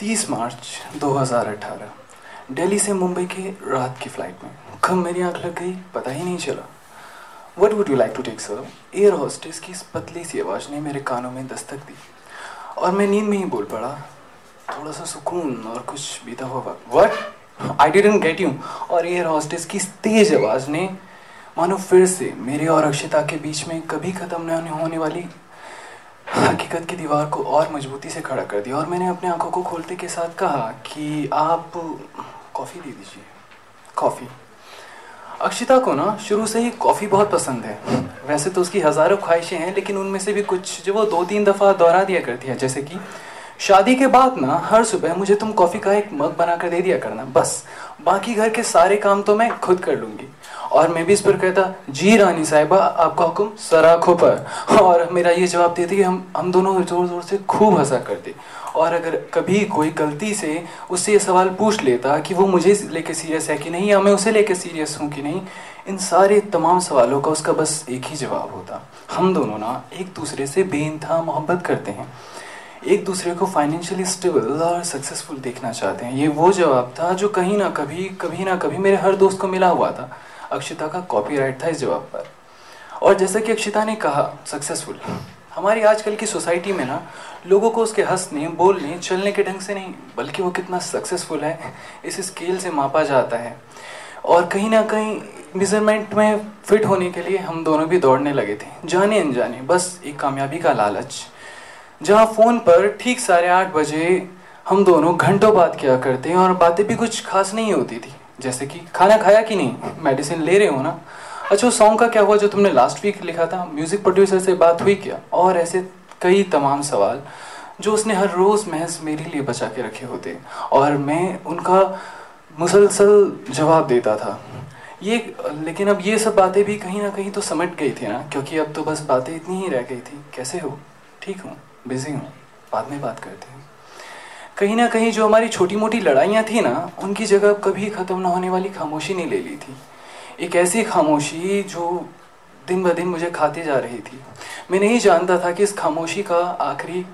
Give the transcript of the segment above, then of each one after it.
30 मार्च 2018 दिल्ली से मुंबई के रात की फ़्लाइट में। कब मेरी आँख लग गई, पता ही नहीं चला। What would you like to take sir air hostess की इस पतली सी आवाज़ ने मेरे कानों में दस्तक दी। और मैं नींद में ही बोल पड़ा, थोड़ा सा सुकून और कुछ बीता हुआ वक्त। What I didn't get you और एयर हॉस्टेस की तेज आवाज़ ने, मानो फिर से मेरे और अक्षिता के बीच में कभी ख़त्म न होने वाली हकीकत की दीवार को और मजबूती से खड़ा कर दिया और मैंने अपने आँखों को खोलते के साथ कहा कि आप कॉफ़ी दे दीजिए। कॉफ़ी। अक्षिता को ना, शुरू से ही कॉफ़ी बहुत पसंद है। वैसे तो उसकी हज़ारों ख्वाहिशें हैं, लेकिन उनमें से भी कुछ जो वो दो तीन दफ़ा दोहरा दिया करती है, जैसे कि, शादी के बाद ना, हर सुबह मुझे तुम कॉफ़ी का एक मग बना कर दे दिया करना, बस। बाकी घर के सारे काम तो मैं खुद कर लूँगी। और मैं भी इस पर कहता, जी रानी साहिबा, आपका हुक्म सराखों पर। और मेरा ये जवाब देती कि हम हम दोनों ज़ोर ज़ोर से खूब हंसा करते। और अगर कभी कोई गलती से उससे ये सवाल पूछ लेता कि वो मुझे लेके सीरियस है कि नहीं या मैं उसे लेके सीरियस हूँ कि नहीं, इन सारे तमाम सवालों का उसका बस एक ही जवाब होता। हम दोनों ना एक दूसरे से बेनतहा मोहब्बत करते हैं। एक दूसरे को फाइनेंशियली स्टेबल और सक्सेसफुल देखना चाहते हैं। ये वो जवाब था जो कहीं ना कभी कभी ना कभी मेरे हर दोस्त को मिला हुआ था। अक्षिता का कॉपीराइट था इस जवाब पर। और जैसा कि अक्षिता ने कहा सक्सेसफुल हमारी आजकल की सोसाइटी में ना, लोगों को उसके हंसने, बोलने, चलने के ढंग से नहीं, बल्कि वो कितना सक्सेसफुल है, इस स्केल से मापा जाता है। और कहीं ना कहीं मेज़रमेंट में फिट होने के लिए हम दोनों भी दौड़ने लगे थे। जाने अनजाने, बस एक कामयाबी का लालच। जहाँ फ़ोन पर ठीक साढ़े आठ बजे हम दोनों घंटों बात किया करते हैं और बातें भी कुछ खास नहीं होती थी। जैसे कि खाना खाया कि नहीं? मेडिसिन ले रहे हो ना? अच्छा सॉन्ग का क्या हुआ जो तुमने लास्ट वीक लिखा था? म्यूज़िक प्रोड्यूसर से बात हुई क्या? और ऐसे कई तमाम सवाल जो उसने हर रोज़ महज मेरे लिए बचा के रखे होते। और मैं उनका मुसलसल जवाब देता था। ये, लेकिन अब ये सब बातें भी कहीं ना कहीं तो समझ गई थी ना? क्योंकि अब तो बस बातें इतनी ही रह गई थी। कैसे हो? ठीक हूँ बिज़ी हूँ। बाद में बात करते हैं। कहीं ना कहीं जो हमारी छोटी मोटी लड़ाइयाँ थी ना, उनकी जगह कभी ख़त्म ना होने वाली खामोशी नहीं ले ली थी। एक ऐसी खामोशी जो दिन ब दिन मुझे खाती जा रही थी। मैं नहीं जानता था कि इस खामोशी का आखिरी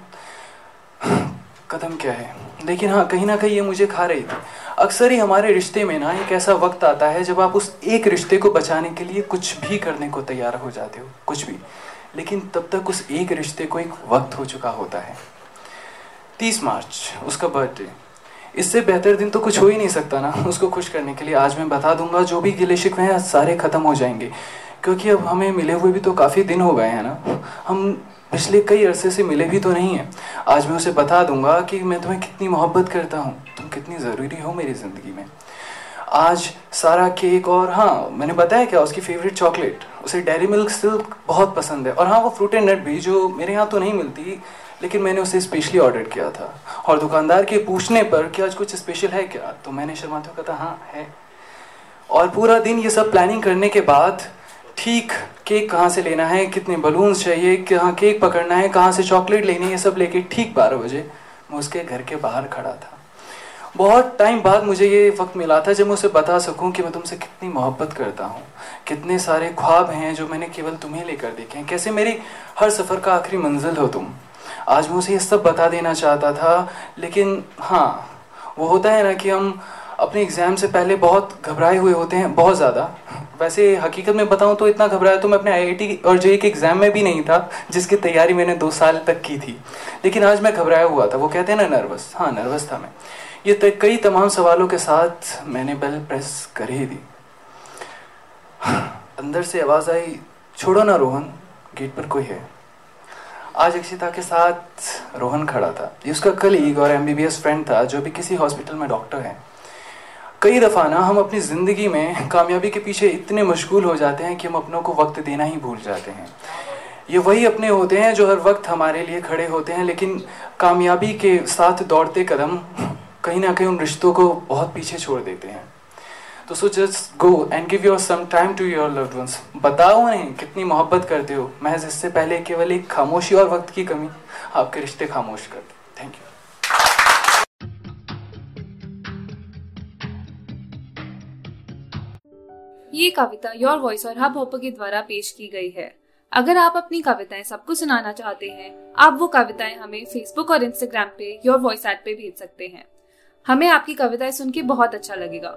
कदम क्या है। लेकिन हाँ कहीं ना कहीं ये मुझे खा रही थी। अक्सर ही हमारे रिश्ते में ना एक ऐसा वक्त आता है जब आप उस एक रिश्ते को बचाने के लिए कुछ भी करने को तैयार हो जाते हो, कुछ भी। लेकिन तब तक उस एक रिश्ते को एक वक्त हो चुका होता है। तीस मार्च, उसका बर्थडे इससे बेहतर दिन तो कुछ हो ही नहीं सकता ना। उसको खुश करने के लिए आज मैं बता दूँगा, जो भी गिले शिकवे हैं सारे ख़त्म हो जाएँगे। क्योंकि अब हमें मिले हुए भी तो काफ़ी दिन हो गए हैं ना। हम पिछले कई अरसे से मिले भी तो नहीं हैं। आज मैं उसे बता दूँगा कि मैं तुम्हें कितनी मोहब्बत करता हूँ। तुम कितनी ज़रूरी हो मेरी ज़िंदगी में। आज सारा केक और हाँ मैंने बताया क्या, उसकी फेवरेट चॉकलेट उसे डेरी मिल्क सिल्क बहुत पसंद है। और हाँ वो फ्रूट एंड नट भी, जो मेरे यहाँ तो नहीं मिलती लेकिन मैंने उसे स्पेशली ऑर्डर किया था। और दुकानदार के पूछने पर कि आज कुछ स्पेशल है क्या? तो मैंने शर्माते हुए कहा हाँ है। और पूरा दिन ये सब प्लानिंग करने के बाद, ठीक केक कहाँ से लेना है, कितने बलून्स चाहिए, कहाँ केक पकड़ना है, कहाँ से चॉकलेट लेनी है, ये सब लेके ठीक बारह बजे मैं उसके घर के बाहर खड़ा था। बहुत टाइम बाद मुझे ये वक्त मिला था जब मैं उसे बता सकूँ कि मैं तुमसे कितनी मोहब्बत करता हूँ, कितने सारे ख्वाब हैं जो मैंने केवल तुम्हें लेकर देखे हैं। कैसे मेरी हर सफ़र का आखिरी मंजिल हो तुम? आज मैं उसे ये सब बता देना चाहता था, लेकिन हाँ वो होता है ना कि हम अपने एग्ज़ाम से पहले बहुत घबराए हुए होते हैं, बहुत ज़्यादा। वैसे हकीकत में बताऊँ तो इतना घबराया तो मैं अपने आईआईटी और जे के एग्ज़ाम में भी नहीं था, जिसकी तैयारी मैंने दो साल तक की थी। लेकिन आज मैं घबराया हुआ था, वो कहते हैं ना नर्वस हाँ नर्वस था मैं। ये कई तमाम सवालों के साथ मैंने बेल प्रेस कर ही दी अंदर से आवाज़ आई, छोड़ो ना रोहन गेट पर कोई है। आज अक्षिता के साथ रोहन खड़ा था। ये उसका कलीग और एमबीबीएस फ्रेंड था, जो भी किसी हॉस्पिटल में डॉक्टर है। कई दफ़ा ना हम अपनी ज़िंदगी में कामयाबी के पीछे इतने मशगूल हो जाते हैं कि हम अपनों को वक्त देना ही भूल जाते हैं। ये वही अपने होते हैं जो हर वक्त हमारे लिए खड़े होते हैं, लेकिन कामयाबी के साथ दौड़ते कदम कहीं ना कहीं उन रिश्तों को बहुत पीछे छोड़ देते हैं। तो so just go and give your some time to your loved ones. बताओ उन्हें कितनी मोहब्बत करते हो। महज इससे पहले केवल एक खामोशी और वक्त की कमी। आपके रिश्ते खामोश कर दे थैंक यू ये कविता योर वॉइस और हब हॉपर के द्वारा पेश की गई है। अगर आप अपनी कविताएँ सबको सुनाना चाहते हैं, आप वो कविताएँ हमें फेसबुक और इंस्टाग्राम पे योर वॉइस ऐप पे भेज सकते हैं। हमें आपकी कविताएँ सुन के बहुत अच्छा लगेगा।